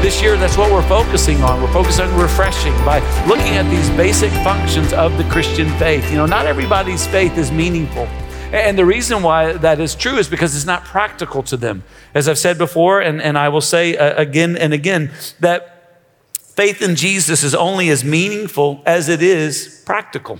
This year, that's what we're focusing on. We're focusing on refreshing by looking at these basic functions of the Christian faith. You know, not everybody's faith is meaningful. And the reason why that is true is because it's not practical to them. As I've said before, and, and I will say uh, again and again, that faith in Jesus is only as meaningful as it is practical.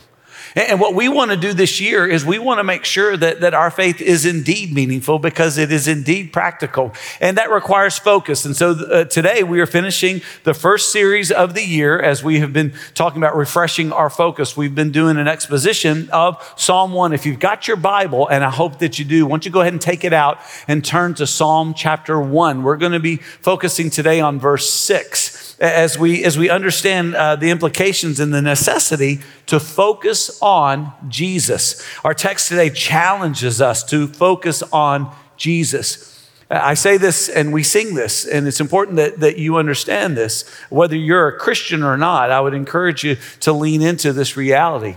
And what we want to do this year is we want to make sure that, that our faith is indeed meaningful because it is indeed practical. And that requires focus. And so uh, today we are finishing the first series of the year as we have been talking about refreshing our focus. We've been doing an exposition of Psalm 1. If you've got your Bible, and I hope that you do, why don't you go ahead and take it out and turn to Psalm chapter 1. We're going to be focusing today on verse 6 as we, as we understand uh, the implications and the necessity to focus on Jesus. Our text today challenges us to focus on Jesus. I say this and we sing this, and it's important that, that you understand this. Whether you're a Christian or not, I would encourage you to lean into this reality.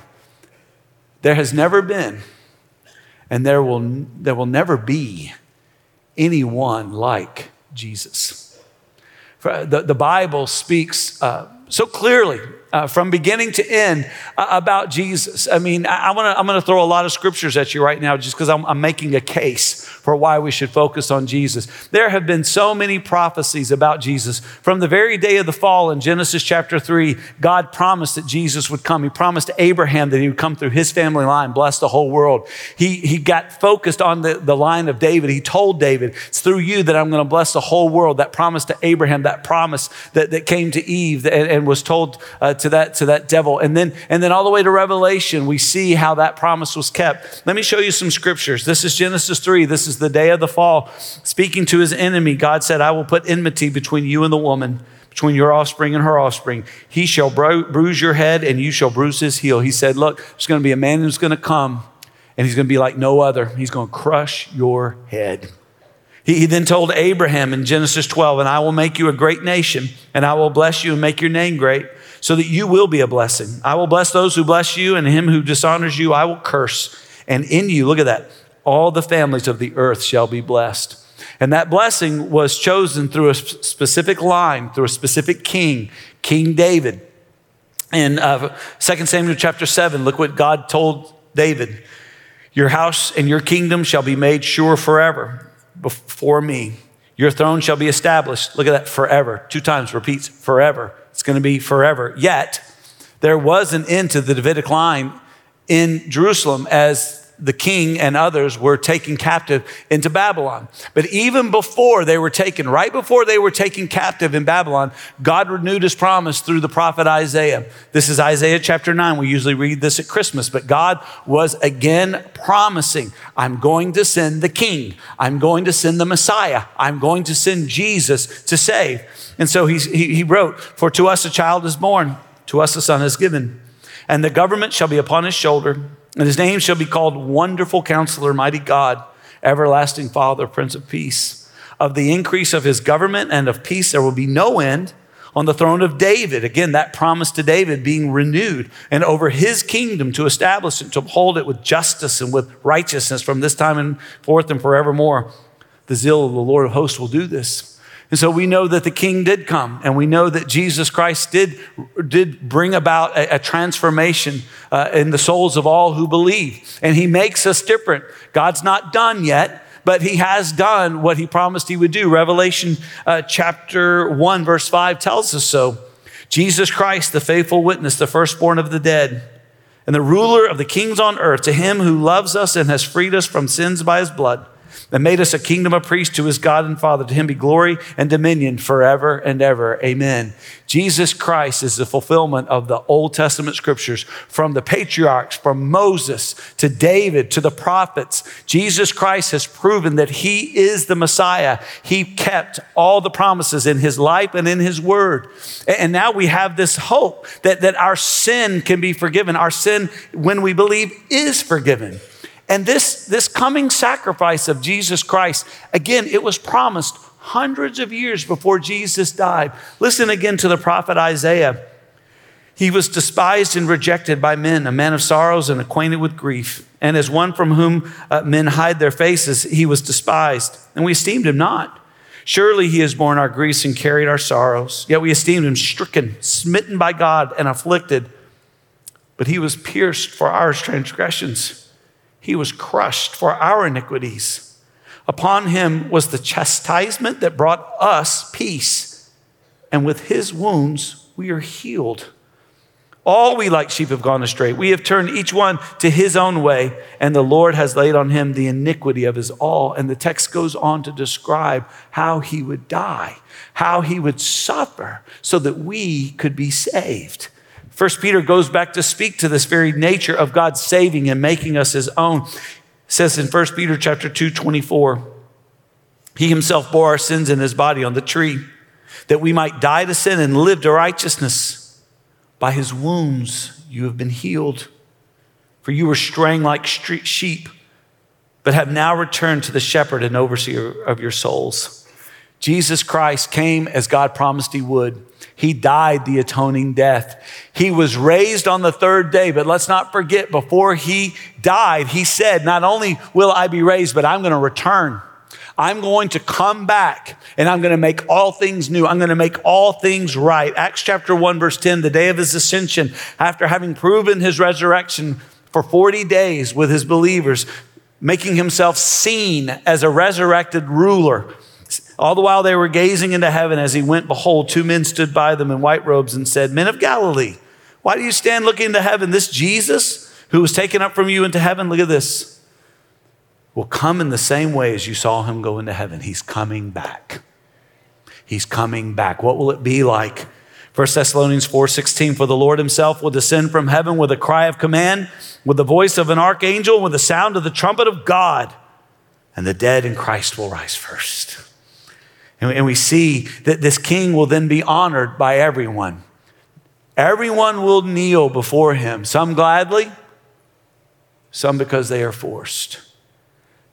There has never been, and there will, there will never be anyone like Jesus. The, the Bible speaks uh, so clearly uh, from beginning to end uh, about Jesus. I mean, I, wanna, I'm going to throw a lot of scriptures at you right now just because I'm, I'm, making a case for why we should focus on Jesus. There have been so many prophecies about Jesus. From the very day of the fall in Genesis chapter 3, God promised that Jesus would come. He promised Abraham that he would come through his family line, bless the whole world. He, he got focused on the, the line of David. He told David, It's through you that I'm going to bless the whole world. That promise to Abraham, that promise that, that came to Eve and, and was told uh, to that to that devil. And then and then all the way to Revelation, we see how that promise was kept. Let me show you some scriptures. This is Genesis 3. This is the day of the fall. Speaking to his enemy, God said, "I will put enmity between you and the woman." Between your offspring and her offspring, he shall bru- bruise your head and you shall bruise his heel. He said, Look, there's going to be a man who's going to come and he's going to be like no other. He's going to crush your head. He, he then told Abraham in Genesis 12, And I will make you a great nation, and I will bless you and make your name great so that you will be a blessing. I will bless those who bless you, and him who dishonors you, I will curse. And in you, look at that, all the families of the earth shall be blessed. And that blessing was chosen through a specific line, through a specific king, King David. In uh, 2 Samuel chapter 7, look what God told David Your house and your kingdom shall be made sure forever before me. Your throne shall be established. Look at that, forever. Two times repeats, forever. It's going to be forever. Yet, there was an end to the Davidic line in Jerusalem as the king and others were taken captive into Babylon. But even before they were taken, right before they were taken captive in Babylon, God renewed his promise through the prophet Isaiah. This is Isaiah chapter 9. We usually read this at Christmas, but God was again promising, I'm going to send the king. I'm going to send the Messiah. I'm going to send Jesus to save. And so he, he wrote, For to us a child is born, to us a son is given, and the government shall be upon his shoulder and his name shall be called Wonderful Counselor, Mighty God, Everlasting Father, Prince of Peace. Of the increase of his government and of peace, there will be no end on the throne of David. Again, that promise to David being renewed and over his kingdom to establish it, to uphold it with justice and with righteousness from this time and forth and forevermore. The zeal of the Lord of hosts will do this. And so we know that the king did come, and we know that Jesus Christ did, did bring about a, a transformation uh, in the souls of all who believe. And he makes us different. God's not done yet, but he has done what he promised he would do. Revelation uh, chapter 1, verse 5 tells us so. Jesus Christ, the faithful witness, the firstborn of the dead, and the ruler of the kings on earth, to him who loves us and has freed us from sins by his blood that made us a kingdom of priests to his God and Father. To him be glory and dominion forever and ever. Amen. Jesus Christ is the fulfillment of the Old Testament scriptures from the patriarchs, from Moses to David to the prophets. Jesus Christ has proven that he is the Messiah. He kept all the promises in his life and in his word. And now we have this hope that, that our sin can be forgiven. Our sin, when we believe, is forgiven. And this, this coming sacrifice of Jesus Christ, again, it was promised hundreds of years before Jesus died. Listen again to the prophet Isaiah. He was despised and rejected by men, a man of sorrows and acquainted with grief. And as one from whom uh, men hide their faces, he was despised, and we esteemed him not. Surely he has borne our griefs and carried our sorrows. Yet we esteemed him stricken, smitten by God, and afflicted. But he was pierced for our transgressions, he was crushed for our iniquities. Upon him was the chastisement that brought us peace, and with his wounds we are healed. All we like sheep have gone astray. We have turned each one to his own way, and the Lord has laid on him the iniquity of his all. And the text goes on to describe how he would die, how he would suffer, so that we could be saved. First Peter goes back to speak to this very nature of God saving and making us his own. It says in 1 Peter chapter 2, 24, he himself bore our sins in his body on the tree, that we might die to sin and live to righteousness. By his wounds you have been healed. For you were straying like sheep, but have now returned to the shepherd and overseer of your souls. Jesus Christ came as God promised he would. He died the atoning death. He was raised on the third day, but let's not forget, before he died, he said, Not only will I be raised, but I'm going to return. I'm going to come back and I'm going to make all things new. I'm going to make all things right. Acts chapter 1, verse 10, the day of his ascension, after having proven his resurrection for 40 days with his believers, making himself seen as a resurrected ruler. All the while they were gazing into heaven as he went, behold, two men stood by them in white robes and said, Men of Galilee, why do you stand looking into heaven? This Jesus who was taken up from you into heaven, look at this will come in the same way as you saw him go into heaven. He's coming back. He's coming back. What will it be like? 1 Thessalonians 4:16 For the Lord himself will descend from heaven with a cry of command, with the voice of an archangel, with the sound of the trumpet of God, and the dead in Christ will rise first. And we see that this king will then be honored by everyone. Everyone will kneel before him, some gladly, some because they are forced.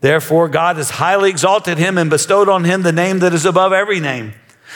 Therefore, God has highly exalted him and bestowed on him the name that is above every name,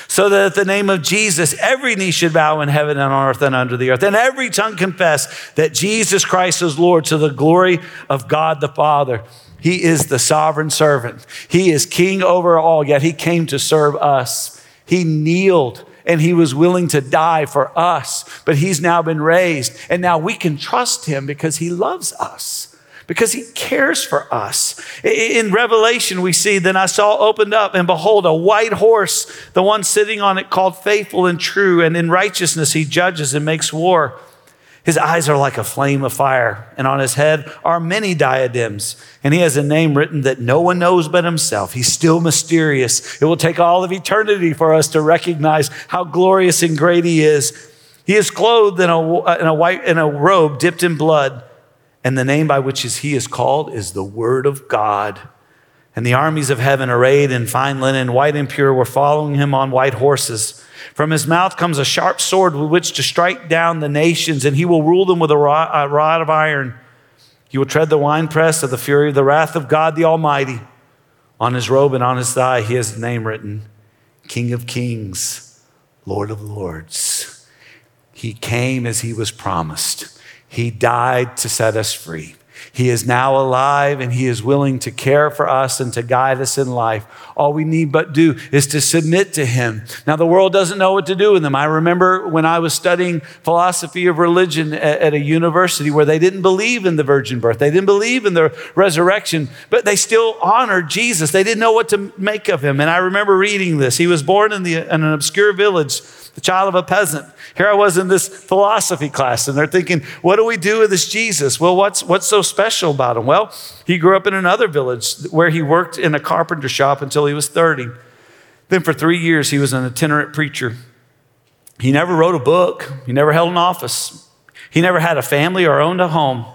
so that at the name of Jesus, every knee should bow in heaven and on earth and under the earth, and every tongue confess that Jesus Christ is Lord to the glory of God the Father. He is the sovereign servant. He is king over all, yet he came to serve us. He kneeled and he was willing to die for us, but he's now been raised, and now we can trust him because he loves us because he cares for us. In Revelation, we see, Then I saw opened up, and behold, a white horse, the one sitting on it called faithful and true, and in righteousness he judges and makes war. His eyes are like a flame of fire, and on his head are many diadems. And he has a name written that no one knows but himself. He's still mysterious. It will take all of eternity for us to recognize how glorious and great he is. He is clothed in a, in a white in a robe dipped in blood and the name by which he is called is the Word of God. And the armies of heaven, arrayed in fine linen, white and pure, were following him on white horses. From his mouth comes a sharp sword with which to strike down the nations, and he will rule them with a rod of iron. He will tread the winepress of the fury of the wrath of God the Almighty. On his robe and on his thigh, he has the name written King of Kings, Lord of Lords. He came as he was promised. He died to set us free. He is now alive and He is willing to care for us and to guide us in life. All we need but do is to submit to Him. Now, the world doesn't know what to do with Him. I remember when I was studying philosophy of religion at, a university where they didn't believe in the virgin birth, they didn't believe in the resurrection, but they still honored Jesus. They didn't know what to make of Him. And I remember reading this. He was born in, the, in an obscure village the child of a peasant. Here I was in this philosophy class, and they're thinking, what do we do with this Jesus? Well, what's, what's so special about him? Well, he grew up in another village where he worked in a carpenter shop until he was 30. Then for three years, he was an itinerant preacher. He never wrote a book, he never held an office, he never had a family or owned a home.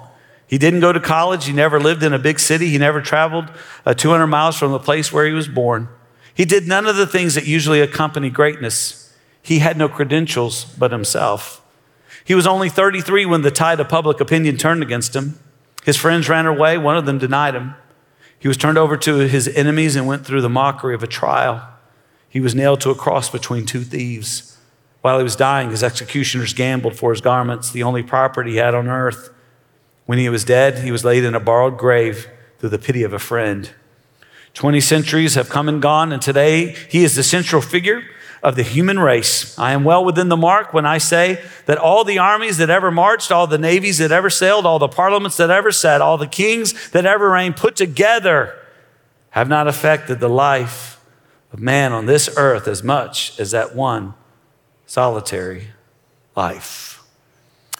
He didn't go to college. He never lived in a big city. He never traveled uh, 200 miles from the place where he was born. He did none of the things that usually accompany greatness. He had no credentials but himself. He was only 33 when the tide of public opinion turned against him. His friends ran away, one of them denied him. He was turned over to his enemies and went through the mockery of a trial. He was nailed to a cross between two thieves. While he was dying, his executioners gambled for his garments, the only property he had on earth. When he was dead, he was laid in a borrowed grave through the pity of a friend. 20 centuries have come and gone, and today he is the central figure of the human race. I am well within the mark when I say that all the armies that ever marched, all the navies that ever sailed, all the parliaments that ever sat, all the kings that ever reigned put together have not affected the life of man on this earth as much as that one solitary life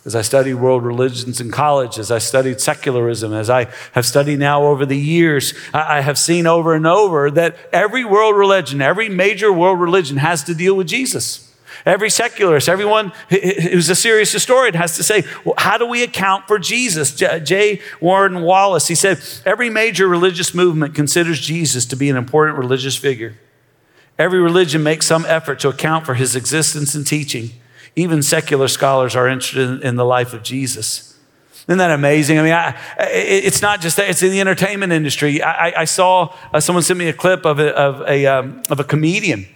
as I studied world religions in college, as I studied secularism, as I have studied now over the years, I have seen over and over that every world religion, every major world religion has to deal with Jesus. Every secularist, everyone who's a serious historian has to say, well, how do we account for Jesus? J. Warner Wallace, he said, every major religious movement considers Jesus to be an important religious figure. Every religion makes some effort to account for his existence and teaching. Even secular scholars are interested in the life of Jesus. Isn't that amazing? I mean, I, it's not just that, it's in the entertainment industry. I, I saw uh, someone sent me a clip of a, of a, um, of a comedian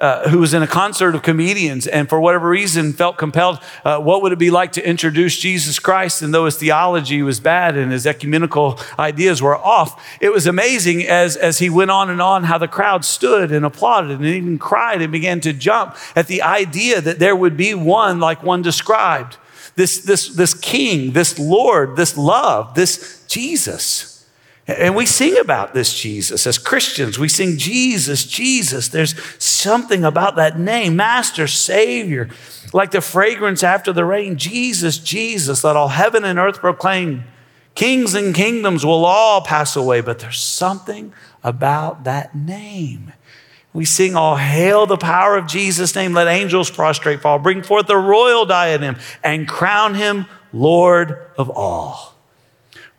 uh, who was in a concert of comedians and for whatever reason felt compelled, uh, what would it be like to introduce Jesus Christ? And though his theology was bad and his ecumenical ideas were off, it was amazing as, as he went on and on how the crowd stood and applauded and even cried and began to jump at the idea that there would be one like one described. This, this, this king, this Lord, this love, this Jesus. And we sing about this Jesus as Christians. We sing Jesus, Jesus. There's something about that name, Master, Savior, like the fragrance after the rain. Jesus, Jesus, let all heaven and earth proclaim. Kings and kingdoms will all pass away, but there's something about that name. We sing, All hail the power of Jesus' name. Let angels prostrate fall. Bring forth the royal diadem and crown him Lord of all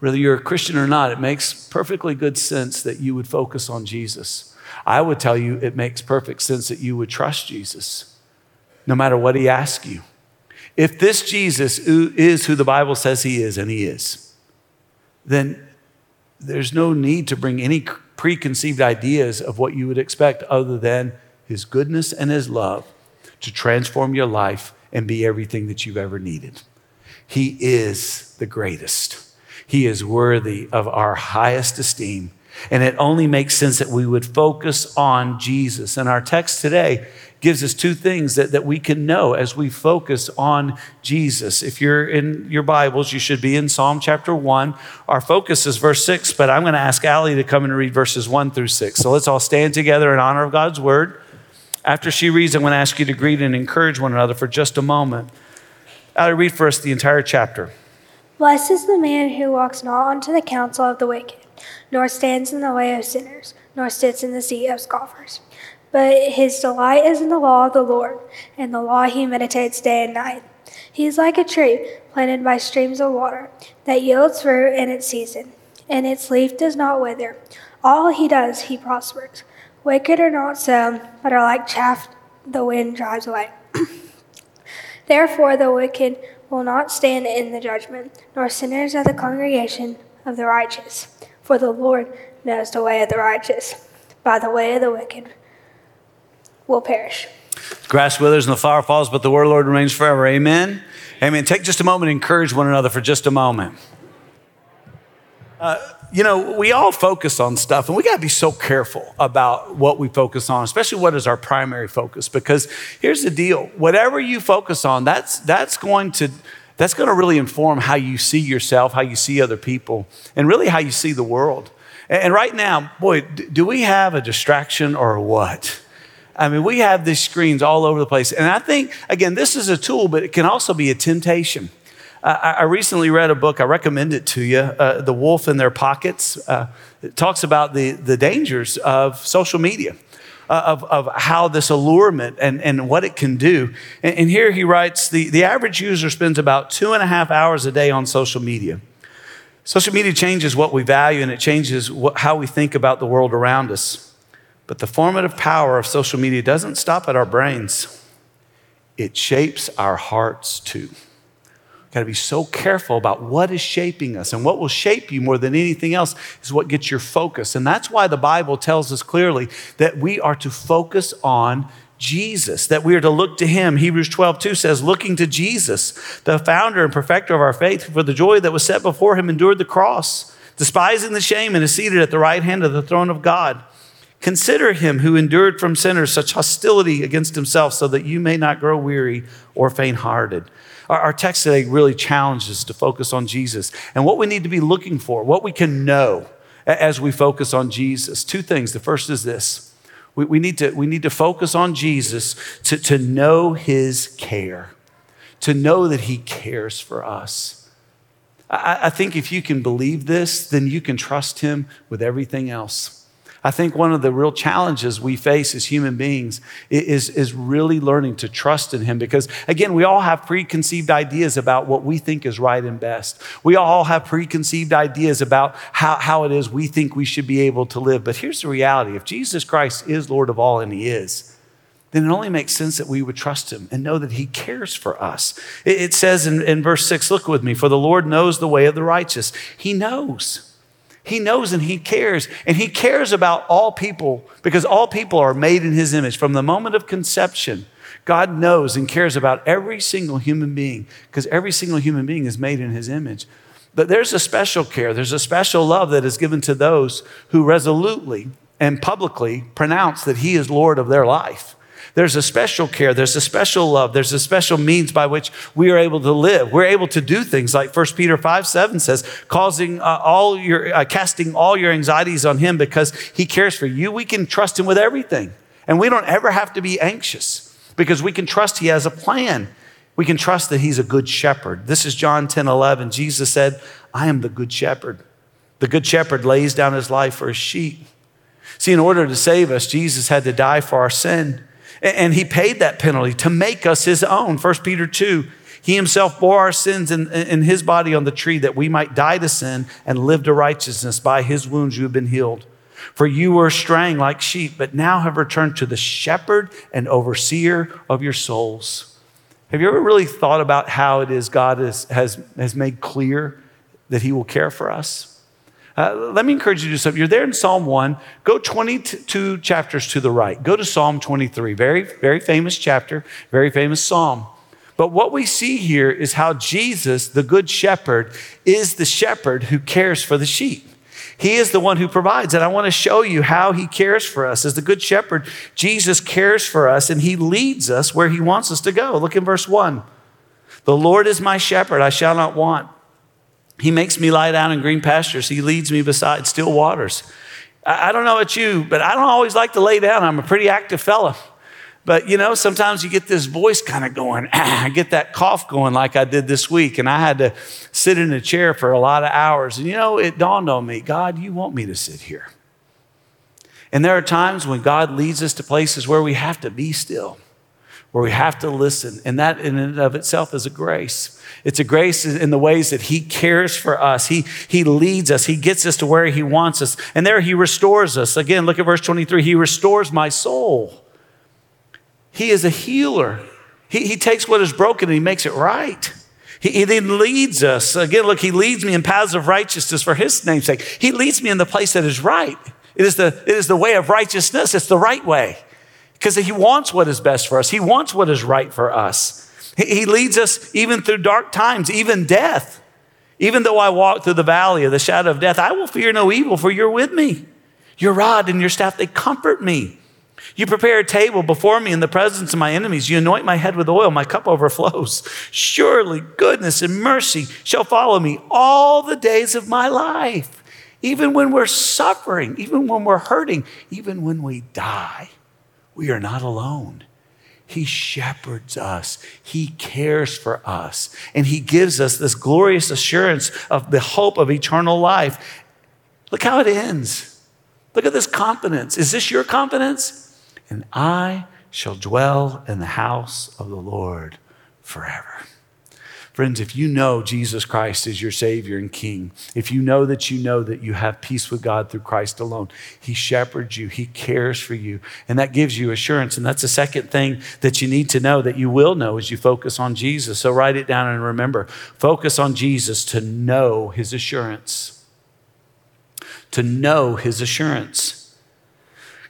whether you're a Christian or not, it makes perfectly good sense that you would focus on Jesus. I would tell you it makes perfect sense that you would trust Jesus no matter what he asks you. If this Jesus is who the Bible says he is, and he is, then there's no need to bring any preconceived ideas of what you would expect other than his goodness and his love to transform your life and be everything that you've ever needed. He is the greatest. He is worthy of our highest esteem. And it only makes sense that we would focus on Jesus. And our text today gives us two things that, that we can know as we focus on Jesus. If you're in your Bibles, you should be in Psalm chapter 1. Our focus is verse 6, but I'm going to ask Allie to come and read verses 1 through 6. So let's all stand together in honor of God's word. After she reads, I'm going to ask you to greet and encourage one another for just a moment. Allie, read for us the entire chapter. Blessed is the man who walks not unto the counsel of the wicked, nor stands in the way of sinners, nor sits in the seat of scoffers. But his delight is in the law of the Lord, and the law he meditates day and night. He is like a tree planted by streams of water, that yields fruit in its season, and its leaf does not wither. All he does, he prospers. Wicked are not so, but are like chaff the wind drives away. Therefore, the wicked will not stand in the judgment, nor sinners of the congregation of the righteous. For the Lord knows the way of the righteous, by the way of the wicked will perish. Grass withers and the flower falls, but the word of the Lord remains forever. Amen. Amen. Take just a moment and encourage one another for just a moment. Uh, you know, we all focus on stuff, and we got to be so careful about what we focus on, especially what is our primary focus. Because here's the deal: whatever you focus on, that's that's going to that's going to really inform how you see yourself, how you see other people, and really how you see the world. And right now, boy, do we have a distraction or what? I mean, we have these screens all over the place. And I think, again, this is a tool, but it can also be a temptation. I recently read a book, I recommend it to you uh, The Wolf in Their Pockets. Uh, it talks about the, the dangers of social media. Uh, of, of how this allurement and, and what it can do. And, and here he writes the, the average user spends about two and a half hours a day on social media. Social media changes what we value and it changes what, how we think about the world around us. But the formative power of social media doesn't stop at our brains, it shapes our hearts too got to be so careful about what is shaping us. And what will shape you more than anything else is what gets your focus. And that's why the Bible tells us clearly that we are to focus on Jesus, that we are to look to him. Hebrews 12, 2 says, looking to Jesus, the founder and perfecter of our faith, for the joy that was set before him, endured the cross despising the shame, and is seated at the right hand of the throne of God. Consider him who endured from sinners such hostility against himself, so that you may not grow weary or faint hearted. Our, text today really challenges us to focus on Jesus and what we need to be looking for, what we can know as we focus on Jesus. Two things. The first is this we, we, need, to, we need to focus on Jesus to, to know his care, to know that he cares for us. I, I think if you can believe this, then you can trust him with everything else. I think one of the real challenges we face as human beings is, is really learning to trust in Him because, again, we all have preconceived ideas about what we think is right and best. We all have preconceived ideas about how, how it is we think we should be able to live. But here's the reality if Jesus Christ is Lord of all, and He is, then it only makes sense that we would trust him and know that he cares for us. It, says in, in verse 6, look with me, for the Lord knows the way of the righteous. He knows. He knows and He cares. And He cares about all people because all people are made in His image. From the moment of conception, God knows and cares about every single human being because every single human being is made in His image. But there's a special care, there's a special love that is given to those who resolutely and publicly pronounce that He is Lord of their life. There's a special care, there's a special love, there's a special means by which we are able to live. We're able to do things like 1 Peter 5 7 says, causing uh, all your, uh, casting all your anxieties on Him because He cares for you. We can trust Him with everything. And we don't ever have to be anxious because we can trust He has a plan. We can trust that He's a good shepherd. This is John 10 11. Jesus said, I am the good shepherd. The good shepherd lays down his life for his sheep. See, in order to save us, Jesus had to die for our sin. And he paid that penalty to make us his own. 1 Peter 2 he himself bore our sins in, in, his body on the tree that we might die to sin and live to righteousness. By his wounds you have been healed. For you were straying like sheep, but now have returned to the shepherd and overseer of your souls. Have you ever really thought about how it is God has, has, has made clear that he will care for us? Uh, let me encourage you to do something. You're there in Psalm 1. Go 22 chapters to the right. Go to Psalm 23. Very, very famous chapter, very famous psalm. But what we see here is how Jesus, the good shepherd, is the shepherd who cares for the sheep. He is the one who provides. And I want to show you how he cares for us. As the good shepherd, Jesus cares for us and he leads us where he wants us to go. Look in verse 1. The Lord is my shepherd, I shall not want. He makes me lie down in green pastures. He leads me beside still waters. I don't know about you, but I don't always like to lay down. I'm a pretty active fella. But you know, sometimes you get this voice kind of going, I get that cough going like I did this week, and I had to sit in a chair for a lot of hours. And you know, it dawned on me God, you want me to sit here. And there are times when God leads us to places where we have to be still, where we have to listen. And that in and of itself is a grace. It's a grace in the ways that He cares for us. He, he leads us. He gets us to where He wants us. And there He restores us. Again, look at verse 23. He restores my soul. He is a healer. He, he takes what is broken and He makes it right. He, he then leads us. Again, look, He leads me in paths of righteousness for His name's sake. He leads me in the place that is right. It is the, it is the way of righteousness, it's the right way. Because He wants what is best for us, He wants what is right for us. He leads us even through dark times, even death. Even though I walk through the valley of the shadow of death, I will fear no evil, for you're with me. Your rod and your staff, they comfort me. You prepare a table before me in the presence of my enemies. You anoint my head with oil, my cup overflows. Surely goodness and mercy shall follow me all the days of my life. Even when we're suffering, even when we're hurting, even when we die, we are not alone. He shepherds us. He cares for us. And He gives us this glorious assurance of the hope of eternal life. Look how it ends. Look at this confidence. Is this your confidence? And I shall dwell in the house of the Lord forever. Friends, if you know Jesus Christ is your Savior and King, if you know that you know that you have peace with God through Christ alone, He shepherds you, He cares for you, and that gives you assurance. And that's the second thing that you need to know that you will know as you focus on Jesus. So write it down and remember focus on Jesus to know His assurance. To know His assurance.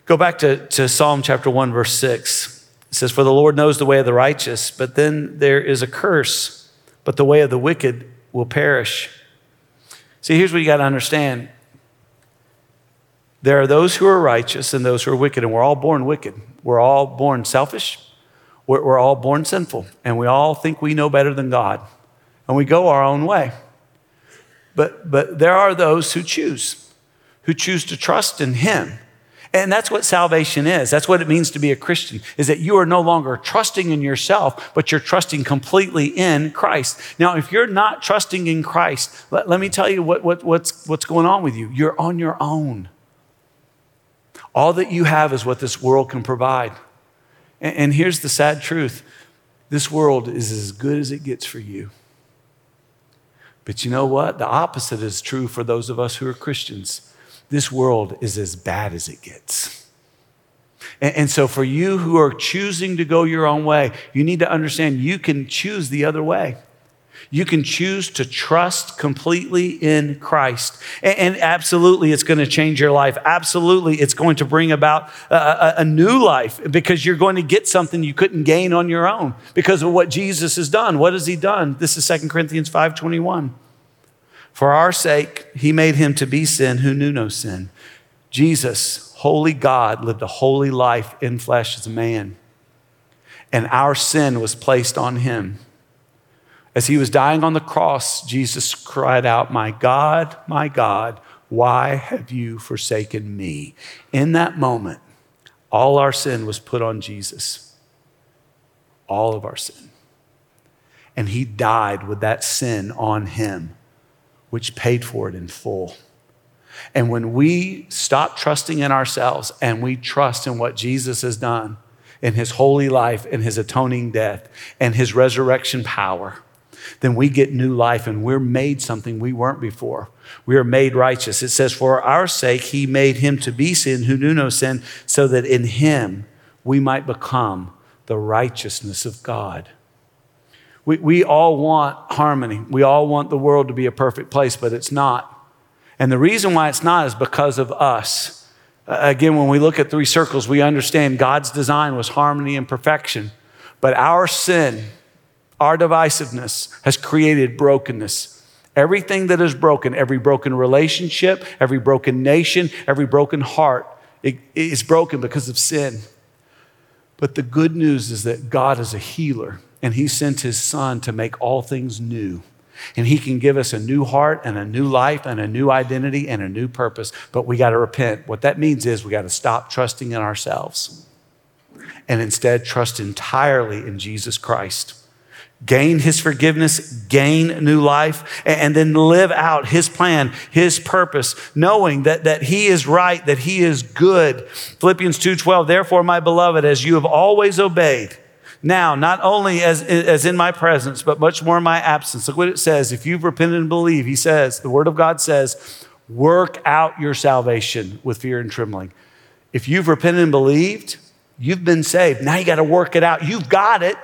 Go back to, to Psalm chapter 1, verse 6. It says, For the Lord knows the way of the righteous, but then there is a curse but the way of the wicked will perish. See, here's what you got to understand there are those who are righteous and those who are wicked, and we're all born wicked. We're all born selfish. We're, we're all born sinful, and we all think we know better than God, and we go our own way. But, but there are those who choose, who choose to trust in Him. And that's what salvation is. That's what it means to be a Christian, is that you are no longer trusting in yourself, but you're trusting completely in Christ. Now, if you're not trusting in Christ, let, let me tell you what, what, what's, what's going on with you. You're on your own. All that you have is what this world can provide. And, and here's the sad truth this world is as good as it gets for you. But you know what? The opposite is true for those of us who are Christians. This world is as bad as it gets. And, and, so, for you who are choosing to go your own way, you need to understand you can choose the other way. You can choose to trust completely in Christ. And, and absolutely, it's going to change your life. Absolutely, it's going to bring about a, a, a new life because you're going to get something you couldn't gain on your own because of what Jesus has done. What has he done? This is 2 Corinthians 5.21. For our sake, he made him to be sin who knew no sin. Jesus, holy God, lived a holy life in flesh as a man. And our sin was placed on him. As he was dying on the cross, Jesus cried out, My God, my God, why have you forsaken me? In that moment, all our sin was put on Jesus. All of our sin. And he died with that sin on him, which paid for it in full. And when we stop trusting in ourselves and we trust in what Jesus has done in his holy life and his atoning death and his resurrection power, then we get new life and we're made something we weren't before. We are made righteous. It says, For our sake, he made him to be sin who knew no sin, so that in him we might become the righteousness of God. We, we all want harmony. We all want the world to be a perfect place, but it's not. And the reason why it's not is because of us. Again, when we look at three circles, we understand God's design was harmony and perfection. But our sin, our divisiveness has created brokenness. Everything that is broken, every broken relationship, every broken nation, every broken heart is broken because of sin. But the good news is that God is a healer and He sent His Son to make all things new. And He can give us a new heart and a new life and a new identity and a new purpose. But we got to repent. What that means is we got to stop trusting in ourselves and instead trust entirely in Jesus Christ gain his forgiveness, gain new life, and then live out his plan, his purpose, knowing that, that he is right, that he is good. Philippians 2:12, therefore, my beloved, as you have always obeyed, now, not only as, as in my presence, but much more in my absence. Look what it says. If you've repented and believe, he says, the word of God says, work out your salvation with fear and trembling. If you've repented and believed, you've been saved. Now you got to work it out. You've got it.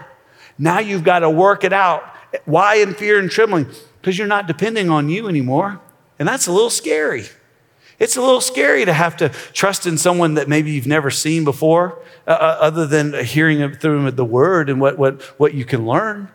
Now you've got to work it out. Why in fear and trembling? Because you're not depending on you anymore. And that's a little scary. It's a little scary to have to trust in someone that maybe you've never seen before, uh, uh other than hearing through the word and what, what, what you can learn.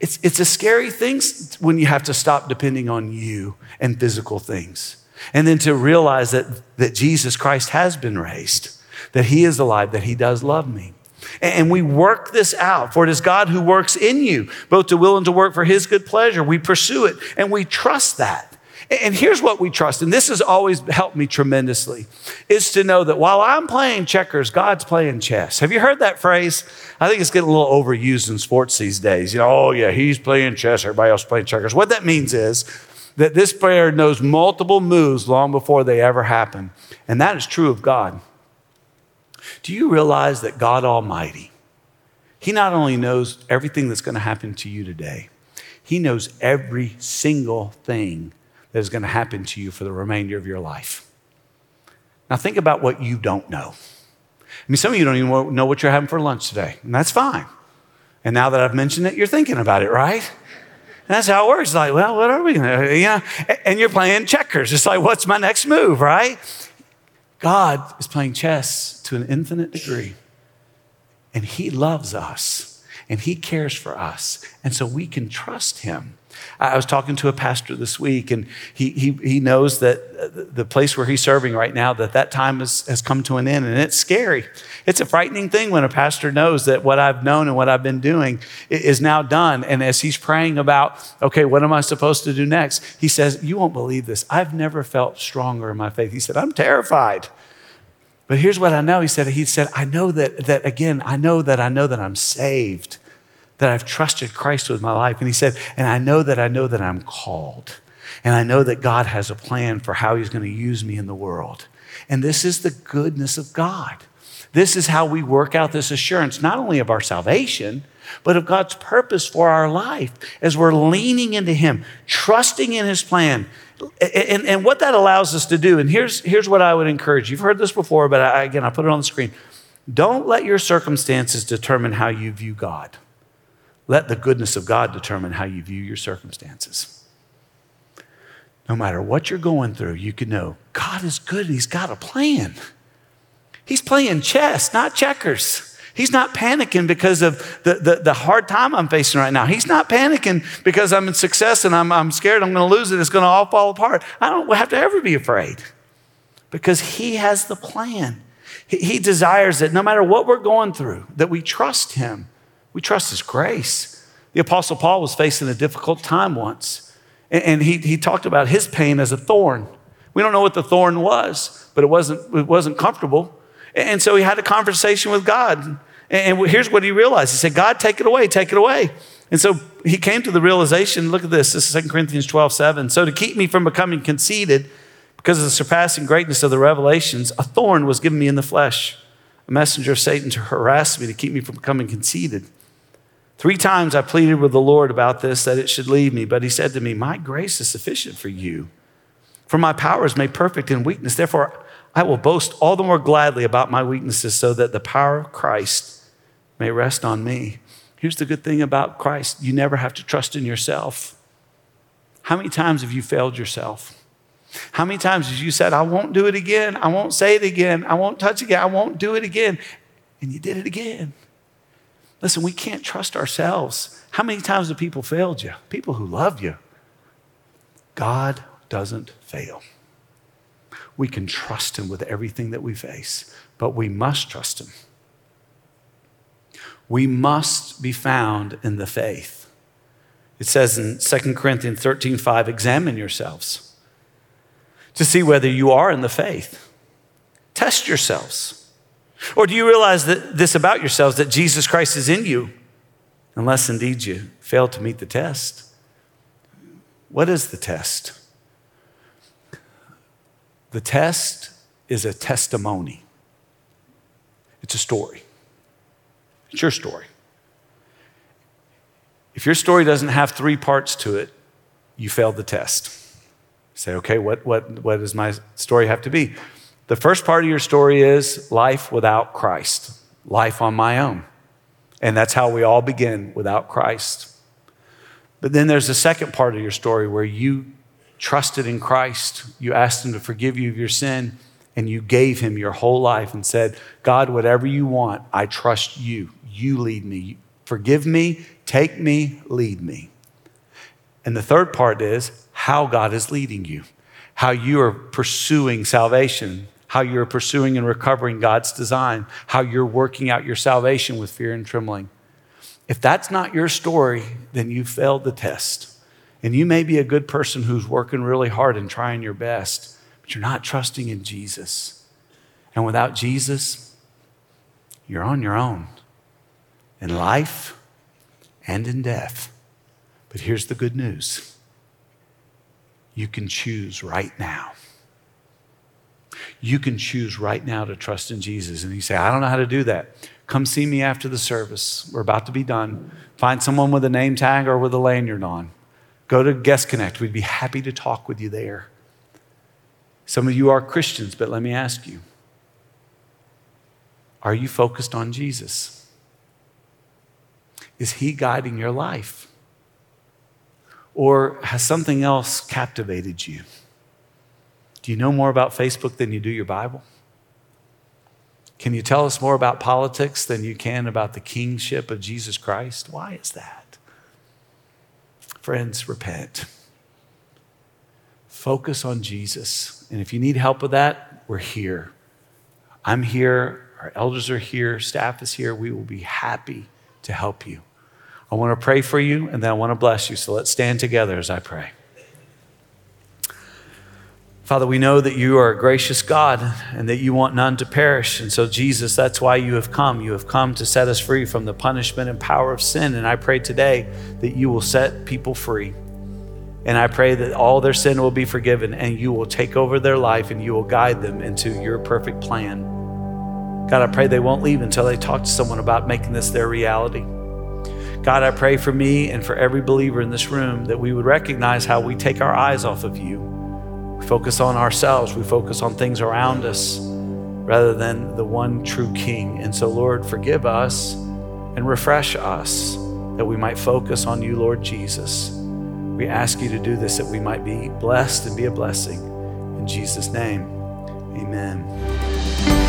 It's, it's a scary thing when you have to stop depending on you and physical things. And then to realize that, that Jesus Christ has been raised, that he is alive, that he does love me. And we work this out, for it is God who works in you, both to will and to work for his good pleasure. We pursue it and we trust that. And here's what we trust, and this has always helped me tremendously, is to know that while I'm playing checkers, God's playing chess. Have you heard that phrase? I think it's getting a little overused in sports these days. You know, oh yeah, he's playing chess, everybody else playing checkers. What that means is that this player knows multiple moves long before they ever happen. And that is true of God. Do you realize that God Almighty, He not only knows everything that's going to happen to you today, He knows every single thing that is going to happen to you for the remainder of your life. Now, think about what you don't know. I mean, some of you don't even know what you're having for lunch today, and that's fine. And now that I've mentioned it, you're thinking about it, right? And that's how it works. Like, well, what are we going to? And you're playing checkers. It's like, what's my next move, right? God is playing chess to an infinite degree, and He loves us. and He cares for us. And so we can trust Him. I was talking to a pastor this week, and he, he, he knows that the place where he's serving right now, that that time has, has come to an end, and it's scary. It's a frightening thing when a pastor knows that what I've known and what I've been doing is now done. And as he's praying about, okay, what am I supposed to do next? He says, You won't believe this. I've never felt stronger in my faith. He said, I'm terrified. But here's what I know. He said, he said, I know that, that again, I know that I know that I'm saved, that I've trusted Christ with my life. And he said, and I know that I know that I'm called. And I know that God has a plan for how he's going to use me in the world. And this is the goodness of God. This is how we work out this assurance, not only of our salvation, but of God's purpose for our life as we're leaning into Him, trusting in His plan, and, and what that allows us to do, and here's, here's what I would encourage. You've heard this before, but I, again, I put it on the screen. Don't let your circumstances determine how you view God. Let the goodness of God determine how you view your circumstances. No matter what you're going through, you can know God is good and He's got a plan. He's playing chess, not checkers. He's not panicking because of the, the, the, hard time I'm facing right now. He's not panicking because I'm in success and I'm, I'm scared I'm going to lose it. It's going to all fall apart. I don't have to ever be afraid because He has the plan. He, he desires that no matter what we're going through, that we trust Him. We trust His grace. The Apostle Paul was facing a difficult time once, and, and he, he talked about his pain as a thorn. We don't know what the thorn was, but it wasn't, it wasn't comfortable. And so he had a conversation with God. And here's what he realized. He said, God, take it away, take it away. And so he came to the realization, look at this, this is 2 Corinthians 12, 7. So to keep me from becoming conceited, because of the surpassing greatness of the revelations, a thorn was given me in the flesh, a messenger of Satan to harass me, to keep me from becoming conceited. Three times I pleaded with the Lord about this, that it should leave me, but he said to me, My grace is sufficient for you, for my power is made perfect in weakness. Therefore, I will boast all the more gladly about my weaknesses so that the power of Christ may rest on me. Here's the good thing about Christ you never have to trust in yourself. How many times have you failed yourself? How many times have you said, I won't do it again, I won't say it again, I won't touch again, I won't do it again? And you did it again. Listen, we can't trust ourselves. How many times have people failed you? People who love you. God doesn't fail. We can trust Him with everything that we face, but we must trust Him we must be found in the faith. It says in 2 Corinthians 13 5, examine yourselves to see whether you are in the faith. Test yourselves. Or do you realize that this about yourselves that Jesus Christ is in you, unless indeed you fail to meet the test? What is the test? The test is a testimony, it's a story. It's your story. If your story doesn't have three parts to it, you failed the test. say, okay, what, what, what does my story have to be? The first part of your story is life without Christ, life on my own. And that's how we all begin without Christ. But then there's a second part of your story where you trusted in Christ, you asked Him to forgive you of your sin, and you gave Him your whole life and said, God, whatever you want, I trust you. You lead me. Forgive me, take me, lead me. And the third part is how God is leading you, how you are pursuing salvation, how you're pursuing and recovering God's design, how you're working out your salvation with fear and trembling. If that's not your story, then you failed the test. And you may be a good person who's working really hard and trying your best, but you're not trusting in Jesus. And without Jesus, you're on your own in life and in death. But here's the good news you can choose right now. You can choose right now to trust in Jesus. And you say, I don't know how to do that. Come see me after the service. We're about to be done. Find someone with a name tag or with a lanyard on. Go to Guest Connect. We'd be happy to talk with you there. Some of you are Christians, but let me ask you are you focused on Jesus? Is He guiding your life? Or has something else captivated you? Do you know more about Facebook than you do your Bible? Can you tell us more about politics than you can about the kingship of Jesus Christ? Why is that? Friends, repent. Focus on Jesus. And if you need help with that, we're here. I'm here. Our elders are here. Staff is here. We will be happy to help you. I want to pray for you and then I want to bless you. So let's stand together as I pray. Father, we know that you are a gracious God and that you want none to perish. And so, Jesus, that's why you have come. You have come to set us free from the punishment and power of sin. And I pray today that you will set people free. And I pray that all their sin will be forgiven and you will take over their life and you will guide them into your perfect plan. God, I pray they won't leave until they talk to someone about making this their reality. God, I pray for me and for every believer in this room that we would recognize how we take our eyes off of you we focus on ourselves, we focus on things around us rather than the one true King. And so, Lord, forgive us and refresh us that we might focus on you, Lord Jesus. We ask you to do this that we might be blessed and be a blessing. In Jesus' name, amen.